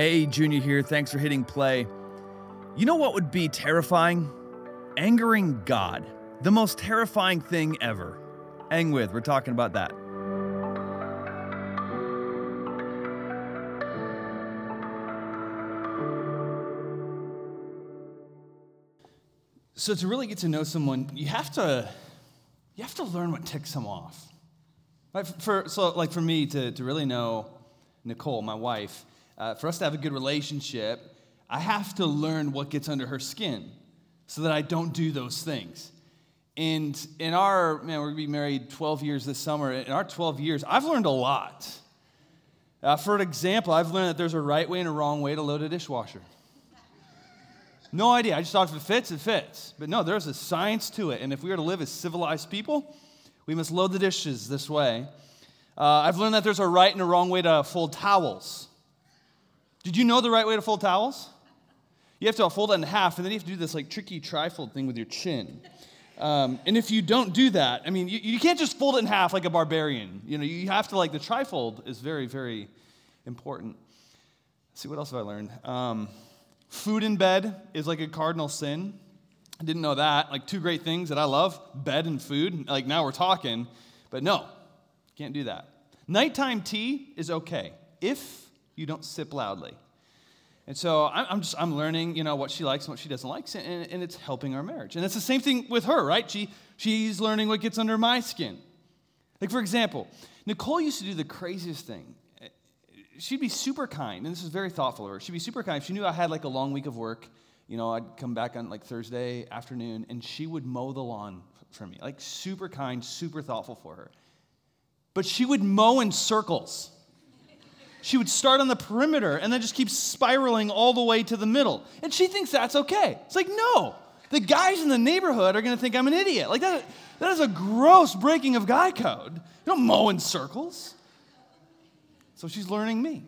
Hey, Junior here. Thanks for hitting play. You know what would be terrifying? Angering God. The most terrifying thing ever. Hang with, we're talking about that. So to really get to know someone, you have to you have to learn what ticks them off. Right? For, so like for me to, to really know Nicole, my wife, uh, for us to have a good relationship, I have to learn what gets under her skin so that I don't do those things. And in our, man, we're gonna be married 12 years this summer. In our 12 years, I've learned a lot. Uh, for an example, I've learned that there's a right way and a wrong way to load a dishwasher. No idea. I just thought if it fits, it fits. But no, there's a science to it. And if we are to live as civilized people, we must load the dishes this way. Uh, I've learned that there's a right and a wrong way to fold towels. Did you know the right way to fold towels? You have to fold it in half, and then you have to do this like tricky trifold thing with your chin. Um, and if you don't do that, I mean, you, you can't just fold it in half like a barbarian. You know, you have to like the trifold is very, very important. Let's see what else have I learned? Um, food in bed is like a cardinal sin. I didn't know that. Like two great things that I love: bed and food. Like now we're talking, but no, can't do that. Nighttime tea is okay if you don't sip loudly. And so I'm just I'm learning, you know, what she likes and what she doesn't like, and, and it's helping our marriage. And it's the same thing with her, right? She she's learning what gets under my skin. Like for example, Nicole used to do the craziest thing. She'd be super kind, and this is very thoughtful of her. She'd be super kind. If she knew I had like a long week of work, you know, I'd come back on like Thursday afternoon, and she would mow the lawn for me. Like super kind, super thoughtful for her. But she would mow in circles she would start on the perimeter and then just keep spiraling all the way to the middle. And she thinks that's okay. It's like, no, the guys in the neighborhood are going to think I'm an idiot. Like, that, that is a gross breaking of guy code. You don't mow in circles. So she's learning me.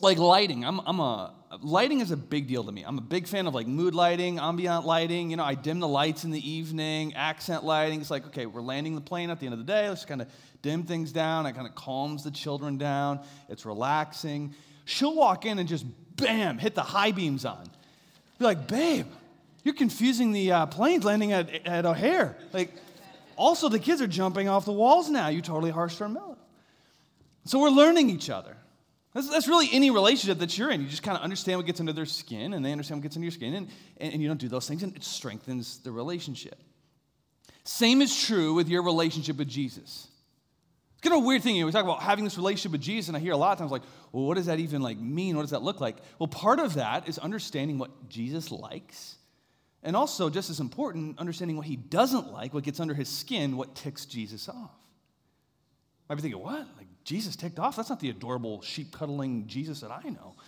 Like lighting, I'm, I'm a, lighting is a big deal to me. I'm a big fan of like mood lighting, ambient lighting. You know, I dim the lights in the evening, accent lighting. It's like, okay, we're landing the plane at the end of the day. Let's kind of dim things down. It kind of calms the children down. It's relaxing. She'll walk in and just bam, hit the high beams on. Be like, babe, you're confusing the uh, planes landing at, at O'Hare. Like, also, the kids are jumping off the walls now. You totally harsh our mellow. So we're learning each other. That's, that's really any relationship that you're in. You just kind of understand what gets under their skin, and they understand what gets under your skin, and, and, and you don't do those things, and it strengthens the relationship. Same is true with your relationship with Jesus. It's kind of a weird thing. You know, we talk about having this relationship with Jesus, and I hear a lot of times like, well, what does that even like mean? What does that look like? Well, part of that is understanding what Jesus likes. And also, just as important, understanding what he doesn't like, what gets under his skin, what ticks Jesus off. Might be thinking, what? Like Jesus ticked off? That's not the adorable sheep cuddling Jesus that I know.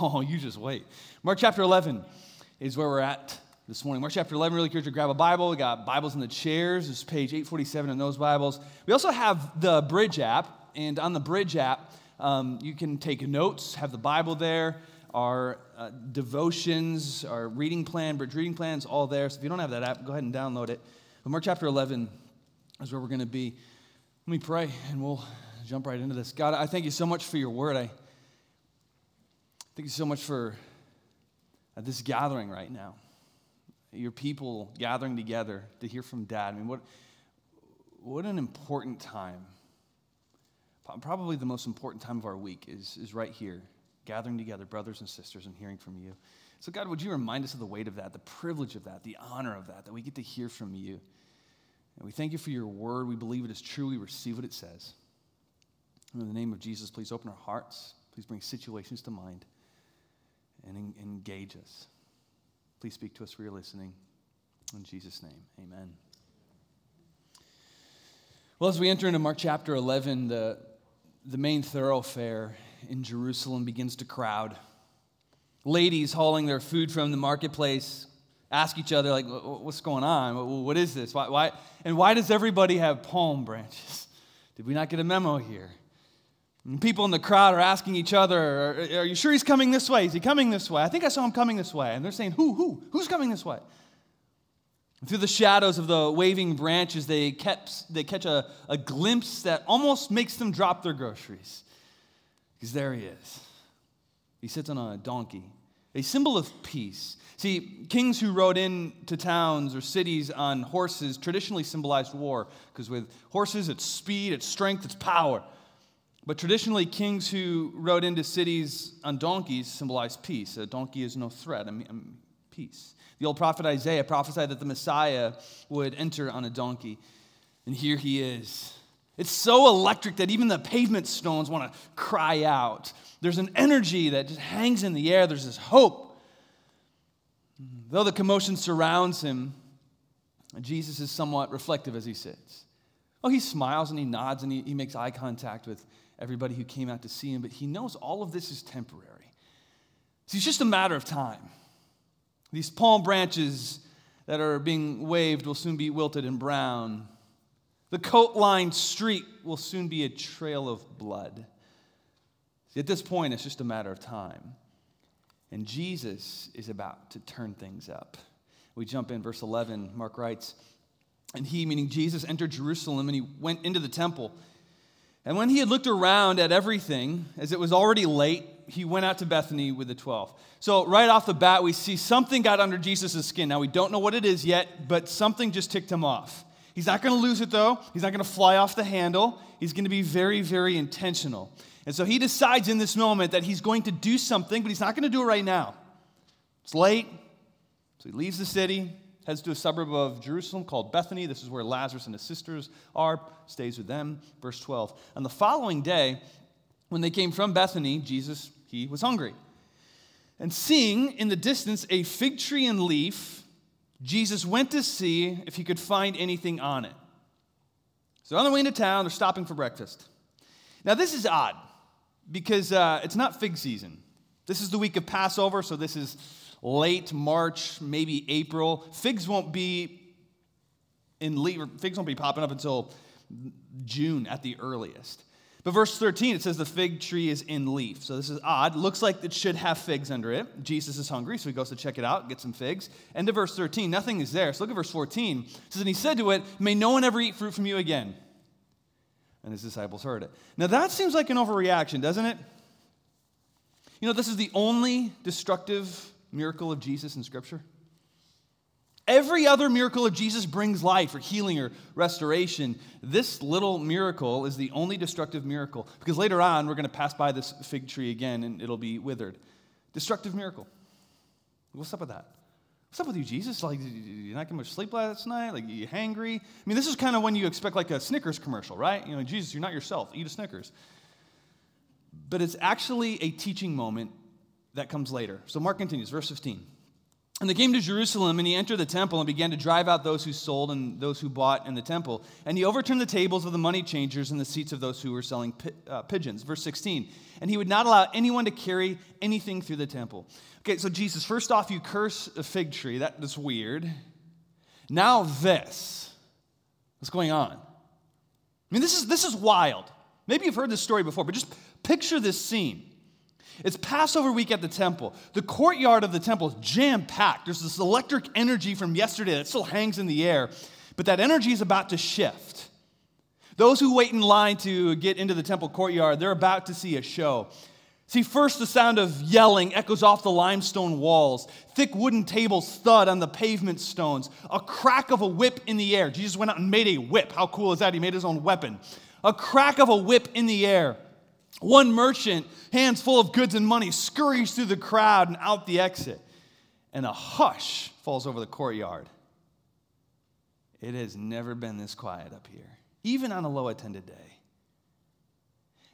Oh, you just wait. Mark chapter 11 is where we're at this morning. Mark chapter 11, really you to grab a Bible. We got Bibles in the chairs. It's page 847 in those Bibles. We also have the Bridge app, and on the Bridge app, um, you can take notes, have the Bible there, our uh, devotions, our reading plan, Bridge reading plans, all there. So if you don't have that app, go ahead and download it. But Mark chapter 11 is where we're going to be. Let me pray, and we'll jump right into this. God, I thank you so much for your word. I thank you so much for uh, this gathering right now your people gathering together to hear from dad. I mean, what, what an important time. Probably the most important time of our week is, is right here, gathering together, brothers and sisters, and hearing from you. So, God, would you remind us of the weight of that, the privilege of that, the honor of that, that we get to hear from you? And we thank you for your word. We believe it is true. We receive what it says. In the name of Jesus, please open our hearts. Please bring situations to mind and engage us. Please speak to us for your listening. In Jesus' name, amen. Well, as we enter into Mark chapter 11, the, the main thoroughfare in Jerusalem begins to crowd. Ladies hauling their food from the marketplace ask each other, like, what's going on? What is this? Why, why? And why does everybody have palm branches? Did we not get a memo here? And people in the crowd are asking each other, are, are, you sure he's coming this way? Is he coming this way? I think I saw him coming this way. And they're saying, Who, who? Who's coming this way? And through the shadows of the waving branches, they, kept, they catch a, a glimpse that almost makes them drop their groceries. Because there he is. He sits on a donkey, a symbol of peace. See, kings who rode into towns or cities on horses traditionally symbolized war, because with horses, it's speed, it's strength, it's power. But traditionally, kings who rode into cities on donkeys symbolized peace. A donkey is no threat, I mean, um, peace. The old prophet Isaiah prophesied that the Messiah would enter on a donkey. And here he is. It's so electric that even the pavement stones want to cry out. There's an energy that just hangs in the air, there's this hope. Though the commotion surrounds him, Jesus is somewhat reflective as he sits. Oh, he smiles and he nods and he, he makes eye contact with everybody who came out to see him, but he knows all of this is temporary. See, it's just a matter of time. These palm branches that are being waved will soon be wilted and brown. The coat lined street will soon be a trail of blood. See, at this point, it's just a matter of time. And Jesus is about to turn things up. We jump in, verse 11. Mark writes, And he, meaning Jesus, entered Jerusalem and he went into the temple. And when he had looked around at everything, as it was already late, he went out to Bethany with the 12. So, right off the bat, we see something got under Jesus' skin. Now, we don't know what it is yet, but something just ticked him off. He's not going to lose it, though. He's not going to fly off the handle. He's going to be very, very intentional. And so, he decides in this moment that he's going to do something, but he's not going to do it right now. It's late. So, he leaves the city, heads to a suburb of Jerusalem called Bethany. This is where Lazarus and his sisters are, stays with them. Verse 12. On the following day, when they came from Bethany, Jesus, he was hungry. And seeing in the distance a fig tree and leaf, Jesus went to see if he could find anything on it. So on the way into town, they're stopping for breakfast. Now, this is odd because uh, it's not fig season. This is the week of Passover, so this is late March, maybe April. Figs won't be in leaf, figs won't be popping up until June at the earliest. But verse 13, it says the fig tree is in leaf. So this is odd. Looks like it should have figs under it. Jesus is hungry, so he goes to check it out, get some figs. End of verse 13, nothing is there. So look at verse 14. It says, And he said to it, May no one ever eat fruit from you again. And his disciples heard it. Now that seems like an overreaction, doesn't it? You know, this is the only destructive miracle of Jesus in Scripture. Every other miracle of Jesus brings life or healing or restoration. This little miracle is the only destructive miracle because later on we're going to pass by this fig tree again and it'll be withered. Destructive miracle. What's up with that? What's up with you, Jesus? Like, you're not getting much sleep last night? Like, you hangry? I mean, this is kind of when you expect like a Snickers commercial, right? You know, Jesus, you're not yourself. Eat a Snickers. But it's actually a teaching moment that comes later. So Mark continues, verse 15. And they came to Jerusalem, and he entered the temple and began to drive out those who sold and those who bought in the temple. And he overturned the tables of the money changers and the seats of those who were selling uh, pigeons. Verse 16. And he would not allow anyone to carry anything through the temple. Okay, so Jesus, first off, you curse a fig tree. That is weird. Now, this. What's going on? I mean, this is, this is wild. Maybe you've heard this story before, but just picture this scene. It's Passover week at the temple. The courtyard of the temple is jam packed. There's this electric energy from yesterday that still hangs in the air, but that energy is about to shift. Those who wait in line to get into the temple courtyard, they're about to see a show. See, first the sound of yelling echoes off the limestone walls. Thick wooden tables thud on the pavement stones. A crack of a whip in the air. Jesus went out and made a whip. How cool is that? He made his own weapon. A crack of a whip in the air. One merchant, hands full of goods and money, scurries through the crowd and out the exit, and a hush falls over the courtyard. It has never been this quiet up here, even on a low attended day.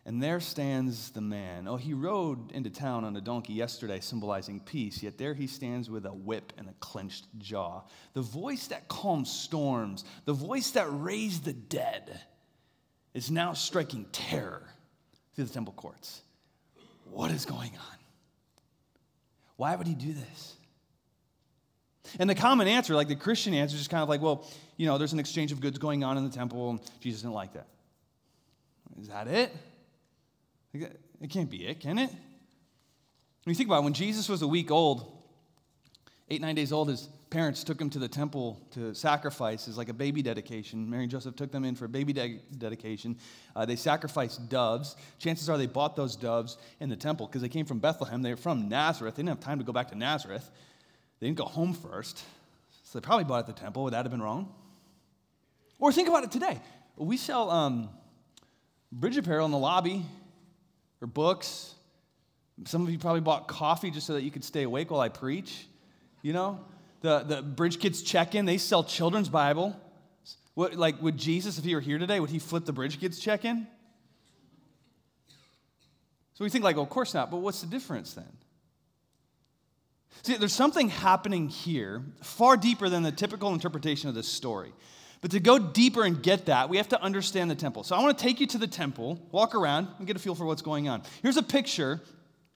And there stands the man. Oh, he rode into town on a donkey yesterday, symbolizing peace, yet there he stands with a whip and a clenched jaw. The voice that calms storms, the voice that raised the dead, is now striking terror through the temple courts. What is going on? Why would he do this? And the common answer, like the Christian answer, is just kind of like, well, you know, there's an exchange of goods going on in the temple, and Jesus didn't like that. Is that it? It can't be it, can it? When you think about it, when Jesus was a week old, Eight, nine days old, his parents took him to the temple to sacrifice as like a baby dedication. Mary and Joseph took them in for a baby de- dedication. Uh, they sacrificed doves. Chances are they bought those doves in the temple because they came from Bethlehem. They were from Nazareth. They didn't have time to go back to Nazareth. They didn't go home first. So they probably bought at the temple. Would that have been wrong? Or think about it today. We sell um, bridge apparel in the lobby or books. Some of you probably bought coffee just so that you could stay awake while I preach. You know, the, the Bridge Kids check in, they sell children's Bible. What, like, would Jesus, if he were here today, would he flip the Bridge Kids check in? So we think, like, of course not, but what's the difference then? See, there's something happening here far deeper than the typical interpretation of this story. But to go deeper and get that, we have to understand the temple. So I want to take you to the temple, walk around, and get a feel for what's going on. Here's a picture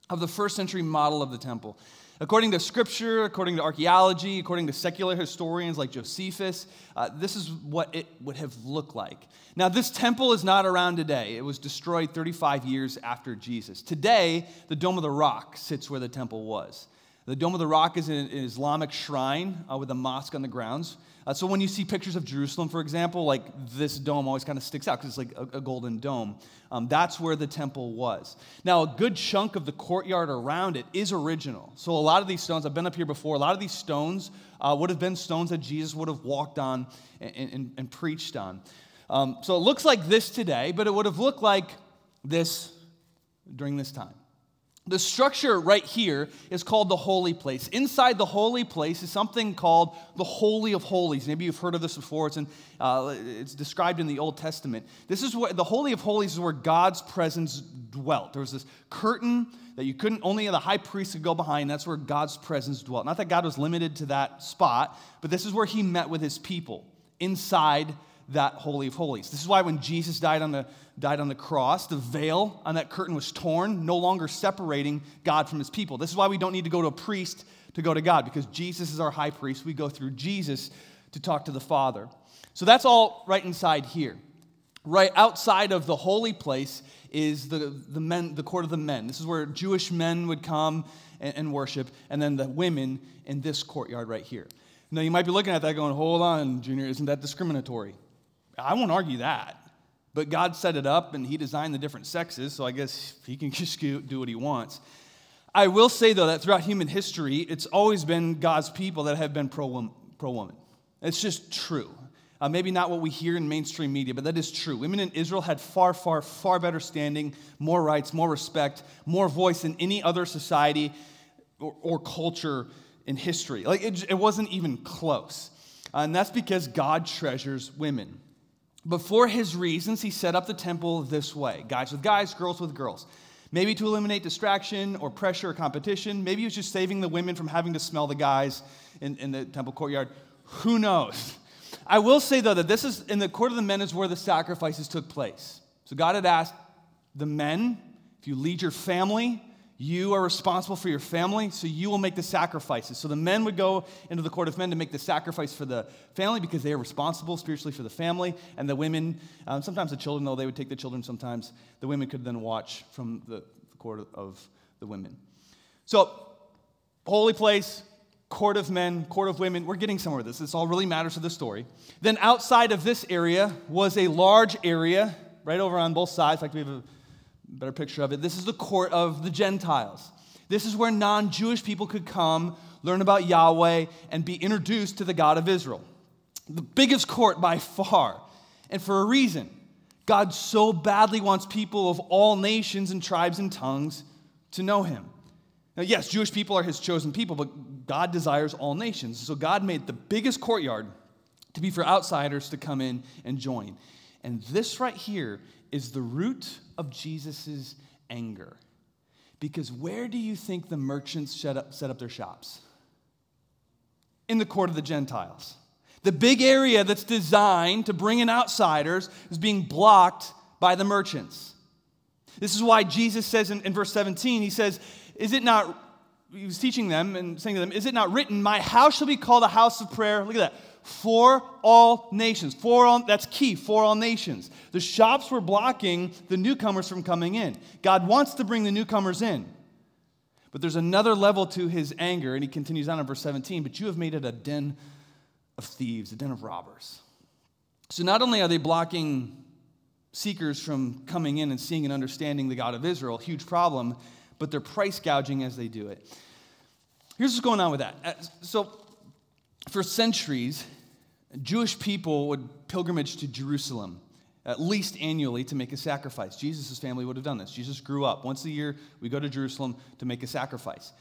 of the first century model of the temple. According to scripture, according to archaeology, according to secular historians like Josephus, uh, this is what it would have looked like. Now, this temple is not around today. It was destroyed 35 years after Jesus. Today, the Dome of the Rock sits where the temple was. The Dome of the Rock is an Islamic shrine uh, with a mosque on the grounds. Uh, so when you see pictures of Jerusalem, for example, like this dome always kind of sticks out because it's like a, a, golden dome. Um, that's where the temple was. Now, a good chunk of the courtyard around it is original. So a lot of these stones, I've been up here before, a lot of these stones uh, would have been stones that Jesus would have walked on and, and, and preached on. Um, so it looks like this today, but it would have looked like this during this time. The structure right here is called the holy place. Inside the holy place is something called the Holy of Holies. Maybe you've heard of this before. It's, in, uh, it's described in the Old Testament. This is where the Holy of Holies is where God's presence dwelt. There was this curtain that you couldn't, only the high priest could go behind. That's where God's presence dwelt. Not that God was limited to that spot, but this is where he met with his people inside that Holy of Holies. This is why when Jesus died on the, died on the cross, the veil on that curtain was torn, no longer separating God from his people. This is why we don't need to go to a priest to go to God, because Jesus is our high priest. We go through Jesus to talk to the Father. So that's all right inside here. Right outside of the holy place is the, the, men, the court of the men. This is where Jewish men would come and, and worship, and then the women in this courtyard right here. Now, you might be looking at that going, hold on, Junior, isn't that discriminatory? I won't argue that. But God set it up and He designed the different sexes, so I guess He can just do what He wants. I will say, though, that throughout human history, it's always been God's people that have been pro woman. It's just true. Uh, maybe not what we hear in mainstream media, but that is true. Women in Israel had far, far, far better standing, more rights, more respect, more voice than any other society or, or culture in history. Like, it, it wasn't even close. Uh, and that's because God treasures women. But for his reasons, he set up the temple this way guys with guys, girls with girls. Maybe to eliminate distraction or pressure or competition. Maybe he was just saving the women from having to smell the guys in, in the temple courtyard. Who knows? I will say, though, that this is in the court of the men is where the sacrifices took place. So God had asked the men, if you lead your family, you are responsible for your family, so you will make the sacrifices. So the men would go into the court of men to make the sacrifice for the family because they are responsible spiritually for the family. And the women, um, sometimes the children, though, they would take the children sometimes. The women could then watch from the, the court of the women. So, holy place, court of men, court of women, we're getting somewhere with this. This all really matters to the story. Then outside of this area was a large area, right over on both sides. Like we have a better picture of it. This is the court of the Gentiles. This is where non Jewish people could come, learn about Yahweh, and be introduced to the God of Israel. The biggest court by far, and for a reason. God so badly wants people of all nations and tribes and tongues to know him. Now, yes, Jewish people are his chosen people, but God desires all nations. So God made the biggest courtyard to be for outsiders to come in and join. And this right here is the root of Jesus' anger. Because where do you think the merchants set up, set up their shops? In the court of the Gentiles. The big area that's designed to bring in outsiders is being blocked by the merchants. This is why Jesus says in, in verse 17, he says, Is it not, he was teaching them and saying to them, Is it not written, My house shall be called a house of prayer? Look at that for all nations. For all, that's key, for all nations. The shops were blocking the newcomers from coming in. God wants to bring the newcomers in. But there's another level to his anger, and he continues on in verse 17. But you have made it a den of thieves, a den of robbers. So not only are they blocking seekers from coming in and seeing and understanding the God of Israel, huge problem, but they're price gouging as they do it. Here's what's going on with that. Uh, so, for centuries, Jewish people would pilgrimage to Jerusalem at least annually to make a sacrifice. Jesus' family would have done this. Jesus grew up. Once a year, we go to Jerusalem to make a sacrifice.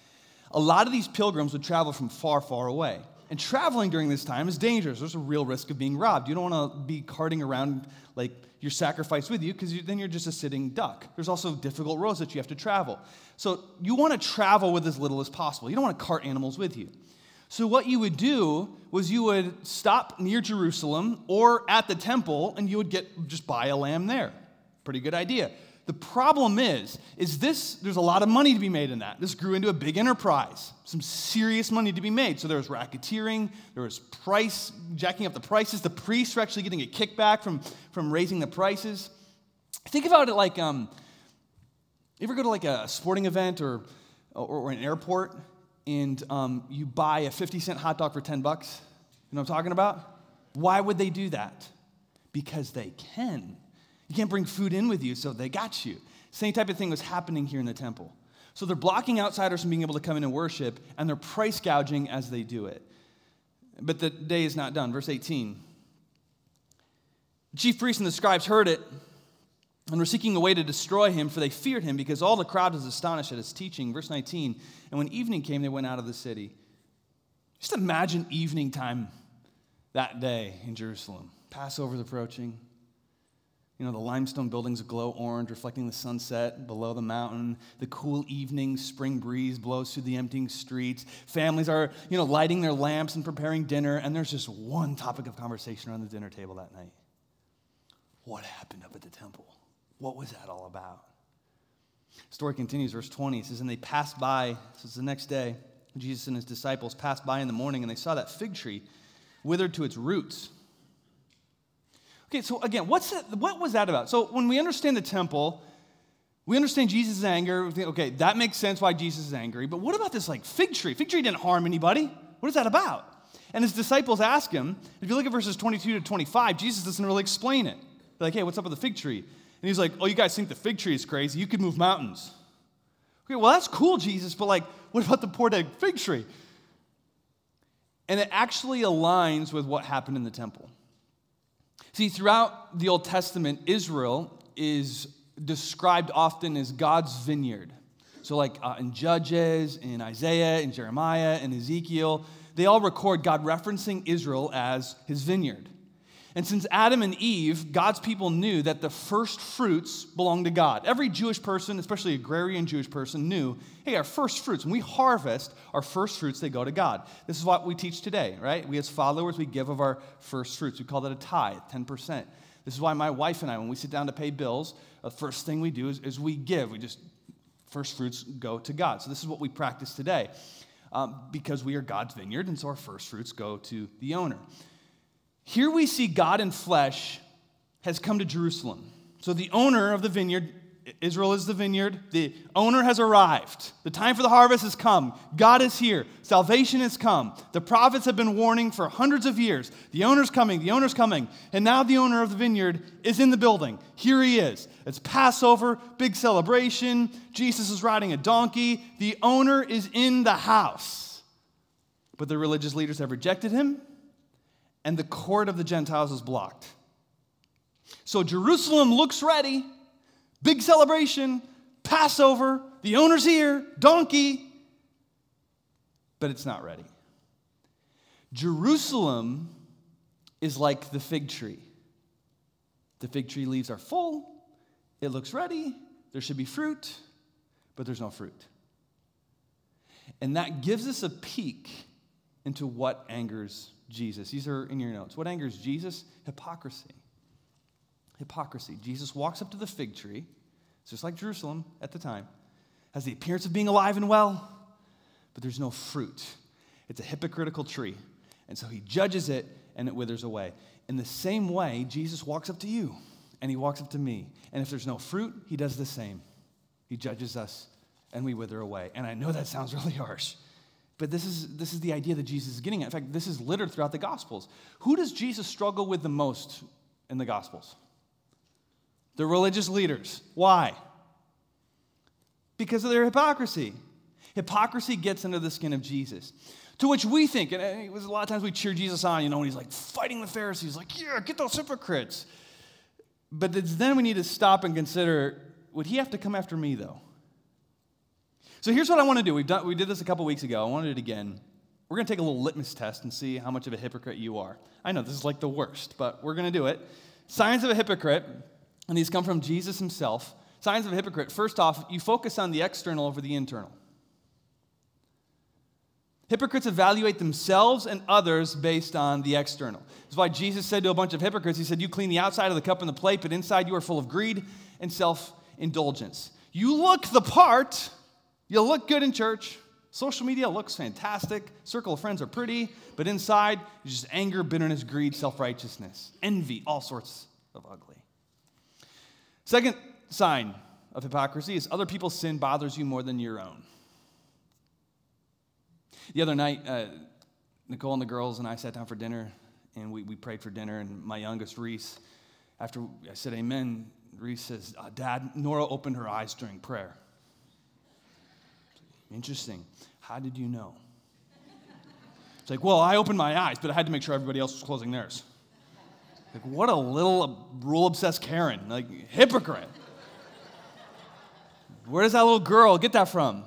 A lot of these pilgrims would travel from far, far away. And traveling during this time is dangerous. There's a real risk of being robbed. You don't want to be carting around like your sacrifice with you because you, then you're just a sitting duck. There's also difficult roads that you have to travel. So you want to travel with as little as possible. You don't want to cart animals with you. So what you would do was you would stop near Jerusalem or at the temple and you would get just buy a lamb there. Pretty good idea. The problem is, is this, there's a lot of money to be made in that. This grew into a big enterprise, some serious money to be made. So there was racketeering, there was price, jacking up the prices. The priests were actually getting a kickback from, from raising the prices. Think about it like, um, you ever go to like a sporting event or, or, or an airport and um, you buy a 50 cent hot dog for 10 bucks? You know what I'm talking about? Why would they do that? Because they can. You can't bring food in with you, so they got you. Same type of thing was happening here in the temple. So they're blocking outsiders from being able to come in and worship, and they're price gouging as they do it. But the day is not done. Verse 18. The chief priests and the scribes heard it and were seeking a way to destroy him, for they feared him because all the crowd was astonished at his teaching. Verse 19. And when evening came, they went out of the city. Just imagine evening time that day in Jerusalem. Passover's approaching. You know, the limestone buildings glow orange, reflecting the sunset below the mountain. The cool evening spring breeze blows through the emptying streets. Families are, you know, lighting their lamps and preparing dinner, and there's just one topic of conversation around the dinner table that night. What happened up at the temple? What was that all about? The story continues, verse 20. It says, And they passed by, so it's the next day, Jesus and his disciples passed by in the morning, and they saw that fig tree withered to its roots. Okay, so again, what's that, what was that about? So when we understand the temple, we understand Jesus' anger. Think, okay, that makes sense why Jesus is angry. But what about this like fig tree? Fig tree didn't harm anybody. What is that about? And his disciples ask him, if you look at verses 22 to 25, Jesus doesn't really explain it. They're like, hey, what's up with the fig tree? And he's like, oh, you guys think the fig tree is crazy? You could move mountains. Okay, well, that's cool, Jesus, but like, what about the poor dead fig tree? And it actually aligns with what happened in the temple. See, throughout the Old Testament, Israel is described often as God's vineyard. So, like uh, in Judges, in Isaiah, in Jeremiah, in Ezekiel, they all record God referencing Israel as his vineyard. And since Adam and Eve, God's people knew that the first fruits belonged to God. Every Jewish person, especially agrarian Jewish person, knew hey, our first fruits, when we harvest, our first fruits, they go to God. This is what we teach today, right? We as followers, we give of our first fruits. We call that a tithe, 10%. This is why my wife and I, when we sit down to pay bills, the first thing we do is, is we give. We just, first fruits go to God. So this is what we practice today um, because we are God's vineyard, and so our first fruits go to the owner. Here we see God in flesh has come to Jerusalem. So the owner of the vineyard, Israel is the vineyard, the owner has arrived. The time for the harvest has come. God is here. Salvation has come. The prophets have been warning for hundreds of years. The owner's coming, the owner's coming. And now the owner of the vineyard is in the building. Here he is. It's Passover, big celebration. Jesus is riding a donkey. The owner is in the house. But the religious leaders have rejected him and the court of the Gentiles is blocked. So Jerusalem looks ready, big celebration, Passover, the owner's here, donkey, but it's not ready. Jerusalem is like the fig tree. The fig tree leaves are full, it looks ready, there should be fruit, but there's no fruit. And that gives us a peek into what angers Jesus. These are in your notes. What angers Jesus? Hypocrisy. Hypocrisy. Jesus walks up to the fig tree, it's just like Jerusalem at the time, has the appearance of being alive and well, but there's no fruit. It's a hypocritical tree. And so he judges it and it withers away. In the same way, Jesus walks up to you and he walks up to me. And if there's no fruit, he does the same. He judges us and we wither away. And I know that sounds really harsh, but this is, this is the idea that Jesus is getting at. In fact, this is littered throughout the Gospels. Who does Jesus struggle with the most in the Gospels? The religious leaders. Why? Because of their hypocrisy. Hypocrisy gets under the skin of Jesus. To which we think, and uh, it was a lot of times we cheer Jesus on, you know, when he's like fighting the Pharisees, like, yeah, get those hypocrites. But then we need to stop and consider would he have to come after me, though? So here's what I want to do. We've done, we did this a couple weeks ago. I want to it again. We're going to take a little litmus test and see how much of a hypocrite you are. I know this is like the worst, but we're going to do it. Signs of a hypocrite, and these come from Jesus himself. Signs of a hypocrite. First off, you focus on the external over the internal. Hypocrites evaluate themselves and others based on the external. That's why Jesus said to a bunch of hypocrites, He said, You clean the outside of the cup and the plate, but inside you are full of greed and self indulgence. You look the part, you look good in church. Social media looks fantastic. Circle of friends are pretty, but inside, there's just anger, bitterness, greed, self righteousness, envy, all sorts of ugly. Second sign of hypocrisy is other people's sin bothers you more than your own. The other night, uh, Nicole and the girls and I sat down for dinner, and we, we prayed for dinner. And my youngest, Reese, after I said amen, Reese says, uh, Dad, Nora opened her eyes during prayer. Interesting. How did you know? It's like, well, I opened my eyes, but I had to make sure everybody else was closing theirs. Like, what a little rule obsessed Karen. Like, hypocrite. Where does that little girl get that from?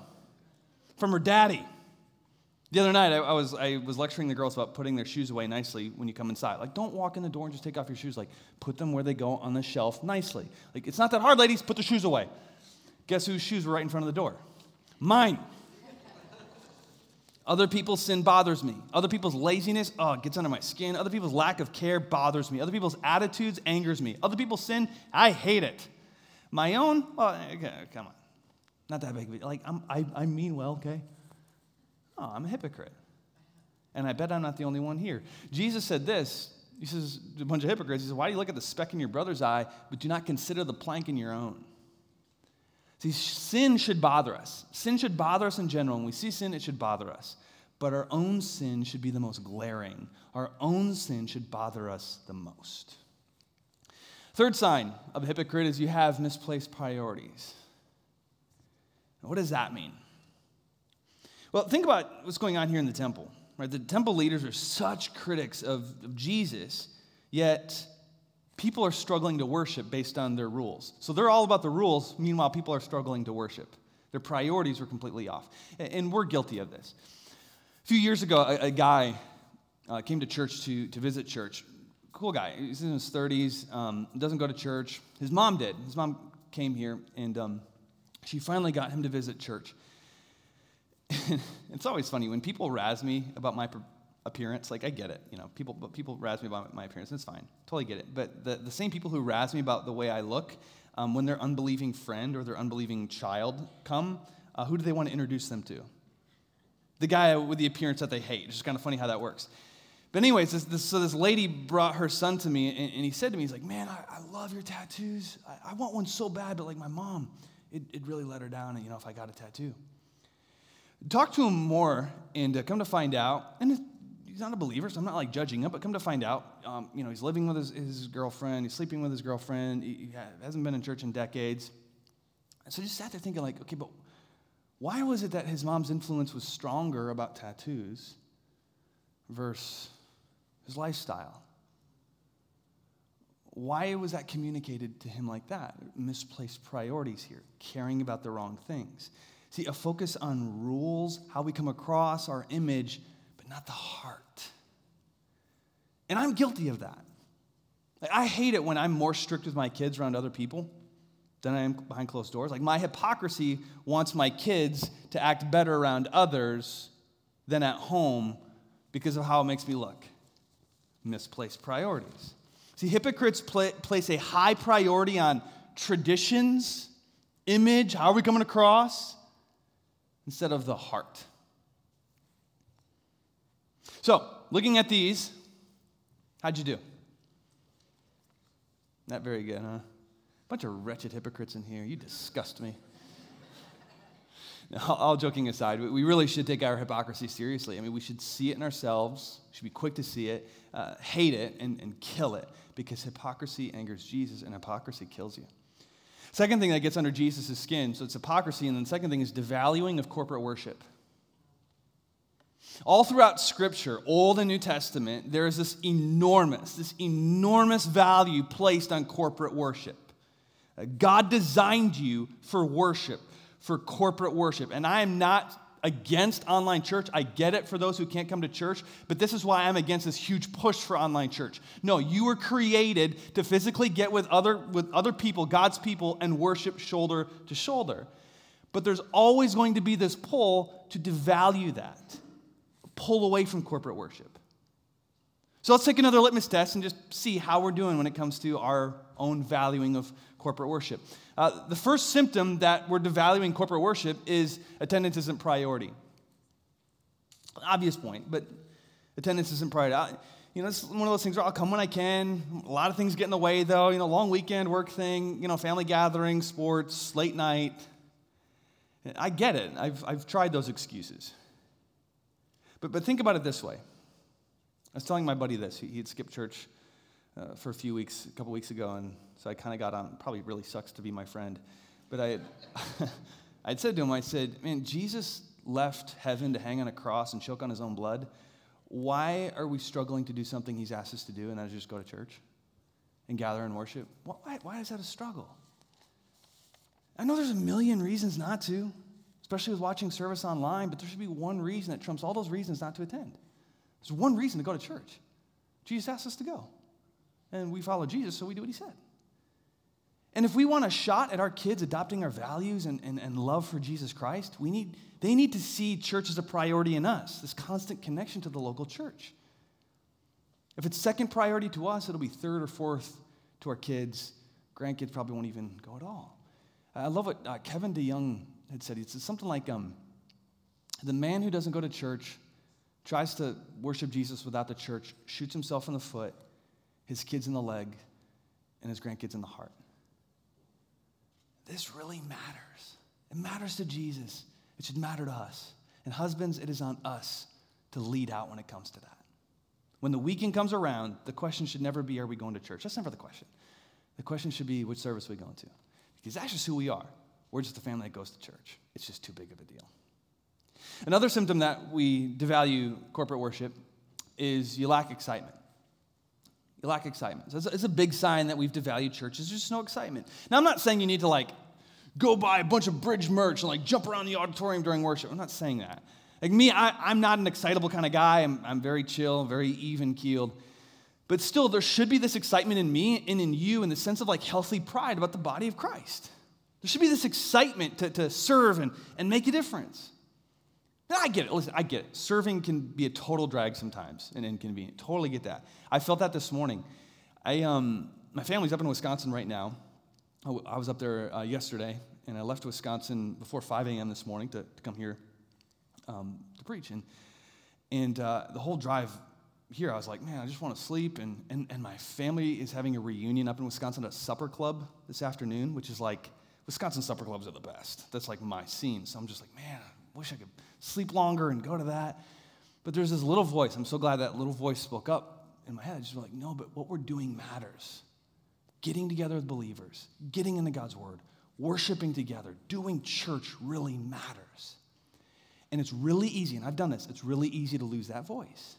From her daddy. The other night, I, I, was, I was lecturing the girls about putting their shoes away nicely when you come inside. Like, don't walk in the door and just take off your shoes. Like, put them where they go on the shelf nicely. Like, it's not that hard, ladies. Put the shoes away. Guess whose shoes were right in front of the door? Mine. Other people's sin bothers me. Other people's laziness, oh, it gets under my skin. Other people's lack of care bothers me. Other people's attitudes angers me. Other people's sin, I hate it. My own, well, okay, come on. Not that big of a Like, I'm, I, I mean well, okay? Oh, I'm a hypocrite. And I bet I'm not the only one here. Jesus said this. He says, a bunch of hypocrites, he says, Why do you look at the speck in your brother's eye, but do not consider the plank in your own? See, sin should bother us. Sin should bother us in general. When we see sin, it should bother us. But our own sin should be the most glaring. Our own sin should bother us the most. Third sign of a hypocrite is you have misplaced priorities. What does that mean? Well, think about what's going on here in the temple. Right? The temple leaders are such critics of, of Jesus, yet people are struggling to worship based on their rules. So they're all about the rules, meanwhile, people are struggling to worship. Their priorities were completely off. And we're guilty of this. A few years ago, a, a guy uh, came to church to, to visit church. Cool guy. He's in his 30s, um, doesn't go to church. His mom did. His mom came here, and um, she finally got him to visit church. it's always funny when people razz me about my appearance. Like I get it, you know. People, but people razz me about my appearance. It's fine, totally get it. But the, the same people who razz me about the way I look, um, when their unbelieving friend or their unbelieving child come, uh, who do they want to introduce them to? The guy with the appearance that they hate. It's just kind of funny how that works. But anyways, this, this, so this lady brought her son to me, and, and he said to me, he's like, "Man, I, I love your tattoos. I, I, want one so bad, but like my mom, it, it really let her down. And you know, if I got a tattoo." Talk to him more, and uh, come to find out, and he's not a believer, so I'm not like judging him, but come to find out, um, you know, he's living with his, his, girlfriend, he's sleeping with his girlfriend, he, he hasn't been in church in decades. And so I just sat there thinking, like, okay, but why was it that his mom's influence was stronger about tattoos versus his lifestyle? Why was that communicated to him like that? Misplaced priorities here, caring about the wrong things. See, a focus on rules, how we come across our image, not the heart. And I'm guilty of that. Like, I hate it when I'm more strict with my kids around other people than I am behind closed doors. Like, my hypocrisy wants my kids to act better around others than at home because of how it makes me look. Misplaced priorities. See, hypocrites place a high priority on traditions, image, how are we coming across, instead of the heart. So, looking at these, how'd you do? Not very good, huh? Bunch of wretched hypocrites in here. You disgust me. all joking aside, we really should take our hypocrisy seriously. I mean, we should see it in ourselves, we should be quick to see it, uh, hate it, and, and kill it because hypocrisy angers Jesus and hypocrisy kills you. Second thing that gets under Jesus' skin, so it's hypocrisy, and then the second thing is devaluing of corporate worship. All throughout Scripture, Old and New Testament, there is this enormous, this enormous value placed on corporate worship. Uh, God designed you for worship for corporate worship. And I am not against online church. I get it for those who can't come to church, but this is why I'm against this huge push for online church. No, you were created to physically get with other with other people, God's people and worship shoulder to shoulder. But there's always going to be this pull to devalue that. Pull away from corporate worship. So let's take another litmus test and just see how we're doing when it comes to our own valuing of corporate worship. Uh, the first symptom that we're devaluing corporate worship is attendance isn't priority. Obvious point, but attendance isn't priority. I, you know, it's one of those things where I'll come when I can. A lot of things get in the way, though. You know, long weekend work thing, you know, family gathering, sports, late night. I get it. I've, I've tried those excuses. But, but think about it this way. I was telling my buddy this. He, he'd skipped church uh, for a few weeks, a couple weeks ago, and so I kind of got on. Probably really sucks to be my friend, but I, I'd said to him, I said, "Man, Jesus left heaven to hang on a cross and choke on his own blood. Why are we struggling to do something He's asked us to do, and that is just go to church and gather and worship? Why, why is that a struggle? I know there's a million reasons not to, especially with watching service online, but there should be one reason that trumps all those reasons not to attend. There's one reason to go to church. Jesus asked us to go. And we follow Jesus, so we do what he said. And if we want a shot at our kids adopting our values and, and, and love for Jesus Christ, we need, they need to see church as a priority in us, this constant connection to the local church. If it's second priority to us, it'll be third or fourth to our kids. Grandkids probably won't even go at all. I love what uh, Kevin DeYoung had said. It's something like um, the man who doesn't go to church tries to worship Jesus without the church, shoots himself in the foot, his kids in the leg, and his grandkids in the heart. This really matters. It matters to Jesus. It should matter to us. And husbands, it is on us to lead out when it comes to that. When the weekend comes around, the question should never be, Are we going to church? That's never the question. The question should be, Which service are we going to? Because that's just who we are. We're just a family that goes to church. It's just too big of a deal. Another symptom that we devalue corporate worship is you lack excitement. You lack excitement. So it's a big sign that we've devalued churches. There's just no excitement. Now, I'm not saying you need to like go buy a bunch of bridge merch and like jump around the auditorium during worship. I'm not saying that. Like me, I, am not an excitable kind of guy. I'm, I'm very chill, very even keeled. But still, there should be this excitement in me and in you in the sense of like healthy pride about the body of Christ. There should be this excitement to, to serve and, and make a difference. I get it. Listen, I get it. Serving can be a total drag sometimes and inconvenient. Totally get that. I felt that this morning. I, um, my family's up in Wisconsin right now. I was up there uh, yesterday, and I left Wisconsin before 5 a.m. this morning to, to come here um, to preach. And, and uh, the whole drive here, I was like, man, I just want to sleep. And, and, and my family is having a reunion up in Wisconsin at a supper club this afternoon, which is like, Wisconsin supper clubs are the best. That's like my scene. So I'm just like, man, I wish I could sleep longer and go to that. But there's this little voice. I'm so glad that little voice spoke up in my head. I just like, no, but what we're doing matters. Getting together with believers, getting into God's word, worshiping together, doing church really matters. And it's really easy, and I've done this, it's really easy to lose that voice.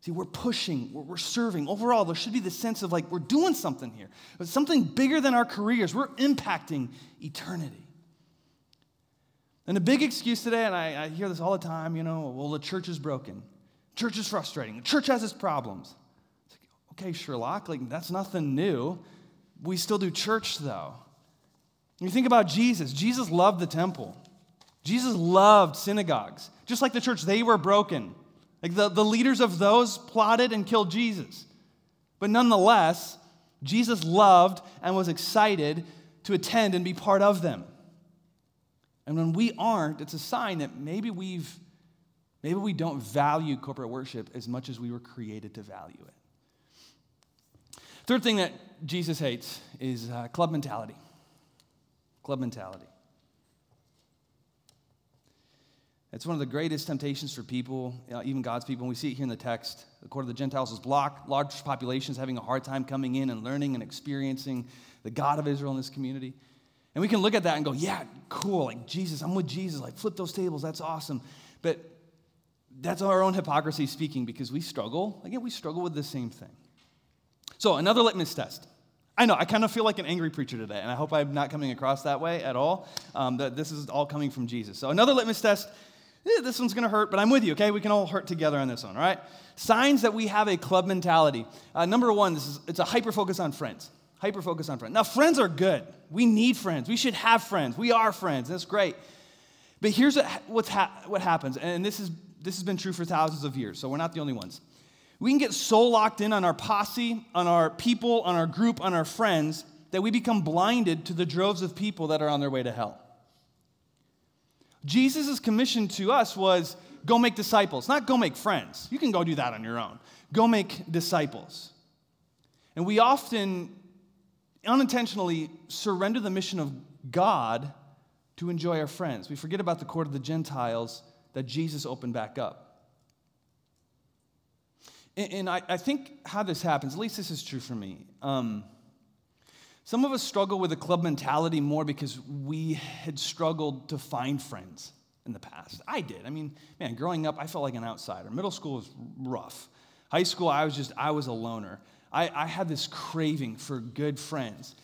See, we're pushing, we're, serving. Overall, there should be the sense of like we're doing something here. It's something bigger than our careers. We're impacting eternity. And a big excuse today, and I, I, hear this all the time, you know, well, the church is broken. Church is frustrating. The church has its problems. It's like, okay, Sherlock, like that's nothing new. We still do church though. you think about Jesus, Jesus loved the temple. Jesus loved synagogues. Just like the church, they were broken. Like the, the leaders of those plotted and killed Jesus. But nonetheless, Jesus loved and was excited to attend and be part of them. And when we aren't, it's a sign that maybe we've maybe we don't value corporate worship as much as we were created to value it. Third thing that Jesus hates is uh, club mentality. Club mentality. It's one of the greatest temptations for people, even God's people. And we see it here in the text. The court of the Gentiles is blocked, large populations having a hard time coming in and learning and experiencing the God of Israel in this community. And we can look at that and go, yeah, cool, like Jesus, I'm with Jesus, like flip those tables, that's awesome. But that's our own hypocrisy speaking because we struggle, again, we struggle with the same thing. So, another litmus test. I know, I kind of feel like an angry preacher today, and I hope I'm not coming across that way at all. Um, that this is all coming from Jesus. So, another litmus test eh, this one's going to hurt, but I'm with you, okay? We can all hurt together on this one, all right? Signs that we have a club mentality. Uh, number one, this is, it's a hyper focus on friends. Hyper focus on friends. Now, friends are good. We need friends. We should have friends. We are friends. That's great. But here's what, what's ha- what happens, and this, is, this has been true for thousands of years, so we're not the only ones. We can get so locked in on our posse, on our people, on our group, on our friends, that we become blinded to the droves of people that are on their way to hell. Jesus' commission to us was go make disciples, not go make friends. You can go do that on your own. Go make disciples. And we often unintentionally surrender the mission of God to enjoy our friends. We forget about the court of the Gentiles that Jesus opened back up. And, I, think how this happens, at least this is true for me. Um, some of us struggle with a club mentality more because we had struggled to find friends in the past. I did. I mean, man, growing up, I felt like an outsider. Middle school was rough. High school, I was just, I was a loner. I, I had this craving for good friends.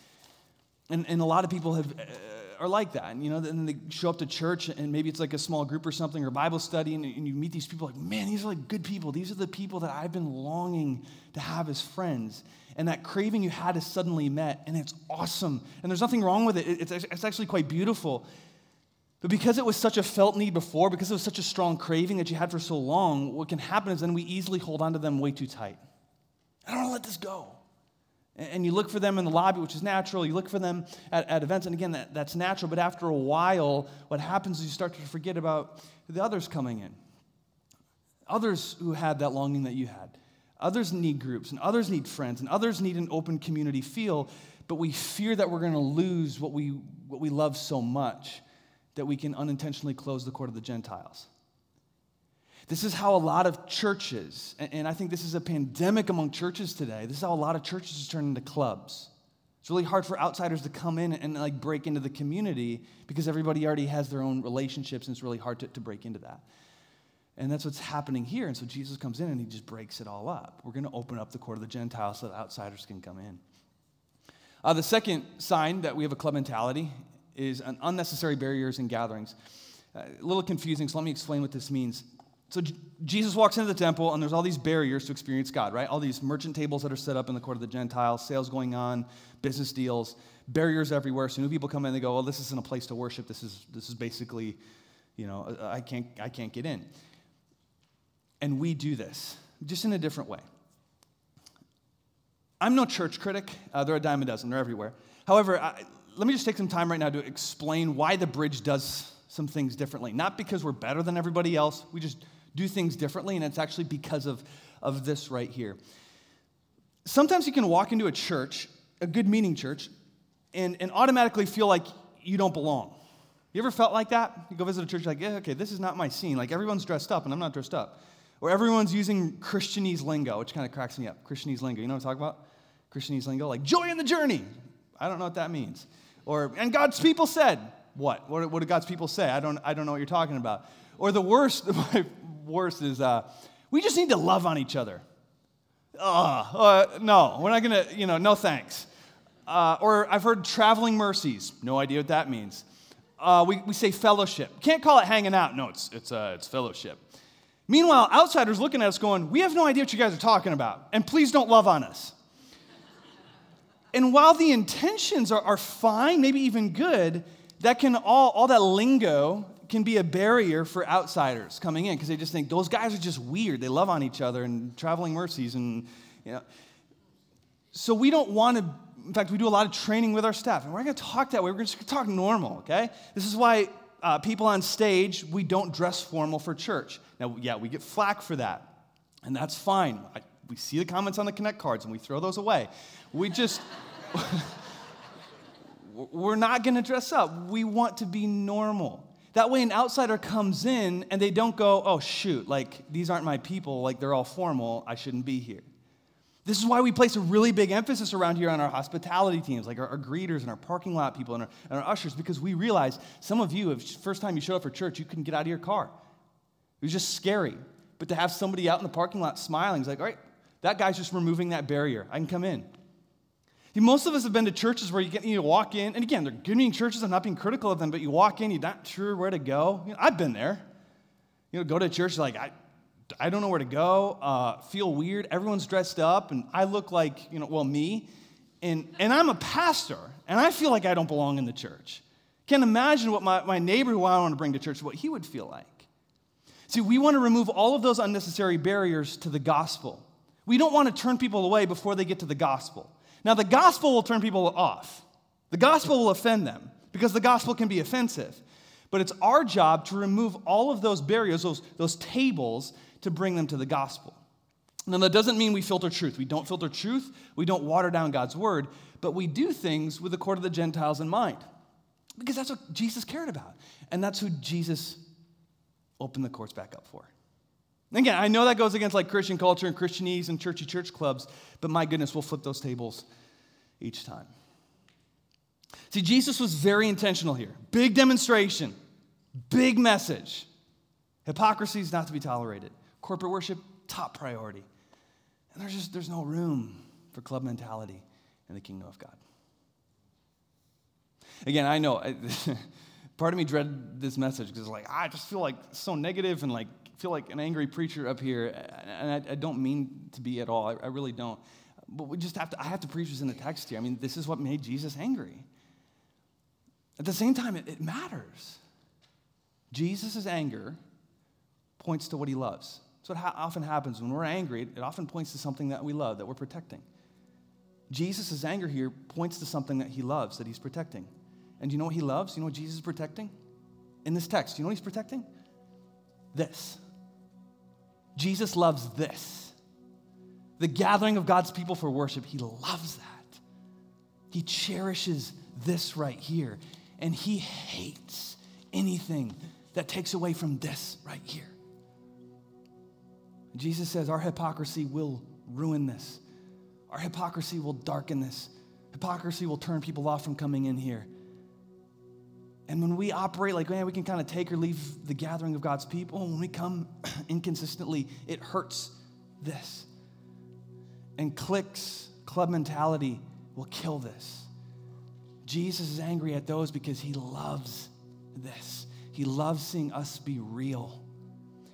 And, and a lot of people have, uh, are like that. And, you know, then they show up to church and maybe it's like a small group or something or Bible study and, and you meet these people like, man, these are like good people. These are the people that I've been longing to have as friends. And that craving you had is suddenly met and it's awesome. And there's nothing wrong with it. It's, it's actually quite beautiful. But because it was such a felt need before, because it was such a strong craving that you had for so long, what can happen is then we easily hold on to them way too tight. I don't want to let this go. And you look for them in the lobby, which is natural. You look for them at, at events, and again, that, that's natural. But after a while, what happens is you start to forget about the others coming in. Others who had that longing that you had. Others need groups, and others need friends, and others need an open community feel. But we fear that we're going to lose what we, what we love so much that we can unintentionally close the court of the Gentiles. This is how a lot of churches, and I think this is a pandemic among churches today, this is how a lot of churches turn into clubs. It's really hard for outsiders to come in and like break into the community because everybody already has their own relationships and it's really hard to, to break into that. And that's what's happening here. And so Jesus comes in and he just breaks it all up. We're going to open up the court of the Gentiles so that outsiders can come in. Uh, the second sign that we have a club mentality is an unnecessary barriers and gatherings. Uh, a little confusing, so let me explain what this means. So Jesus walks into the temple, and there's all these barriers to experience God, right? All these merchant tables that are set up in the court of the Gentiles, sales going on, business deals, barriers everywhere. So new people come in, and they go, "Well, this isn't a place to worship. This is this is basically, you know, I can't I can't get in." And we do this just in a different way. I'm no church critic. Uh, they're a dime a dozen. They're everywhere. However, I, let me just take some time right now to explain why the bridge does some things differently. Not because we're better than everybody else. We just do things differently, and it's actually because of, of this right here. Sometimes you can walk into a church, a good meaning church, and, and automatically feel like you don't belong. You ever felt like that? You go visit a church, like, yeah, okay, this is not my scene. Like, everyone's dressed up, and I'm not dressed up. Or everyone's using Christianese lingo, which kind of cracks me up. Christianese lingo. You know what I'm talking about? Christianese lingo, like joy in the journey. I don't know what that means. Or, and God's people said, what? What, what God's people say? I don't, I don't know what you're talking about. Or the worst, worst is uh, we just need to love on each other. Uh, uh, no, we're not gonna, you know, no thanks. Uh, or I've heard traveling mercies. No idea what that means. Uh, we, we say fellowship. Can't call it hanging out. No, it's, it's, uh, it's fellowship. Meanwhile, outsiders looking at us going, We have no idea what you guys are talking about, and please don't love on us. and while the intentions are, are fine, maybe even good, that can all, all that lingo can be a barrier for outsiders coming in because they just think those guys are just weird. They love on each other and traveling mercies and you know. So we don't want to. In fact, we do a lot of training with our staff, and we're not going to talk that way. We're just going to talk normal. Okay. This is why uh, people on stage we don't dress formal for church. Now, yeah, we get flack for that, and that's fine. I, we see the comments on the connect cards and we throw those away. We just. we're not to dress up. We want to be normal. That way, an outsider comes in and they don't go, oh, shoot, like, these aren't my people, like, they're all formal, I shouldn't be here. This is why we place a really big emphasis around here on our hospitality teams, like our, our greeters and our parking lot people and our, and our, ushers, because we realize some of you, first time you showed up for church, you couldn't get out of your car. It was just scary. But to have somebody out in the parking lot smiling, it's like, all right, that guy's just removing that barrier. I can come in. See, most of us have been to churches where you get you walk in, and again, they're good churches. I'm not being critical of them, but you walk in, you're not sure where to go. You know, I've been there. You know, go to church like I, I don't know where to go, uh, feel weird. Everyone's dressed up, and I look like, you know, well, me. And, and I'm a pastor, and I feel like I don't belong in the church. Can't imagine what my, my neighbor who I want to bring to church, what he would feel like. See, we want to remove all of those unnecessary barriers to the gospel. We don't want to turn people away before they get to the gospel. Now, the gospel will turn people off, the gospel will offend them because the gospel can be offensive. But it's our job to remove all of those barriers, those, those tables to bring them to the gospel. Now, that doesn't mean we filter truth. We don't filter truth, we don't water down God's word, but we do things with the court of the Gentiles in mind because that's what Jesus cared about. And that's who Jesus opened the courts back up for. Again, I know that goes against like Christian culture and Christianese and churchy church clubs, but my goodness, we'll flip those tables each time. See, Jesus was very intentional here. Big demonstration, big message. Hypocrisy is not to be tolerated. Corporate worship, top priority. And there's just there's no room for club mentality in the kingdom of God. Again, I know part of me dread this message because like ah, I just feel like so negative and like feel like an angry preacher up here, and I, I don't mean to be at all. I, I, really don't. But we just have to. I have to preach this in the text here. I mean, this is what made Jesus angry. At the same time, it, it matters. Jesus' anger points to what he loves. So what ha- often happens when we're angry, it often points to something that we love, that we're protecting. Jesus' anger here points to something that he loves, that he's protecting. And you know what he loves? You know what Jesus is protecting? In this text, you know what he's protecting? This. Jesus loves this. The gathering of God's people for worship, he loves that. He cherishes this right here. And he hates anything that takes away from this right here. Jesus says our hypocrisy will ruin this. Our hypocrisy will darken this. Hypocrisy will turn people off from coming in here. And when we operate like, man, we can kind of take or leave the gathering of God's people, when we come inconsistently, it hurts this. And cliques, club mentality will kill this. Jesus is angry at those because he loves this. He loves seeing us be real.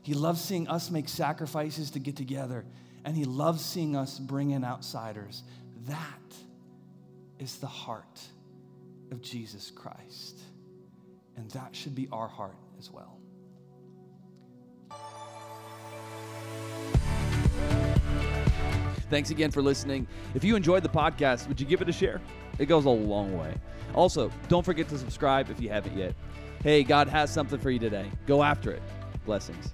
He loves seeing us make sacrifices to get together, and He loves seeing us bring in outsiders. That is the heart of Jesus Christ. And that should be our heart as well. Thanks again for listening. If you enjoyed the podcast, would you give it a share? It goes a long way. Also, don't forget to subscribe if you haven't yet. Hey, God has something for you today. Go after it. Blessings.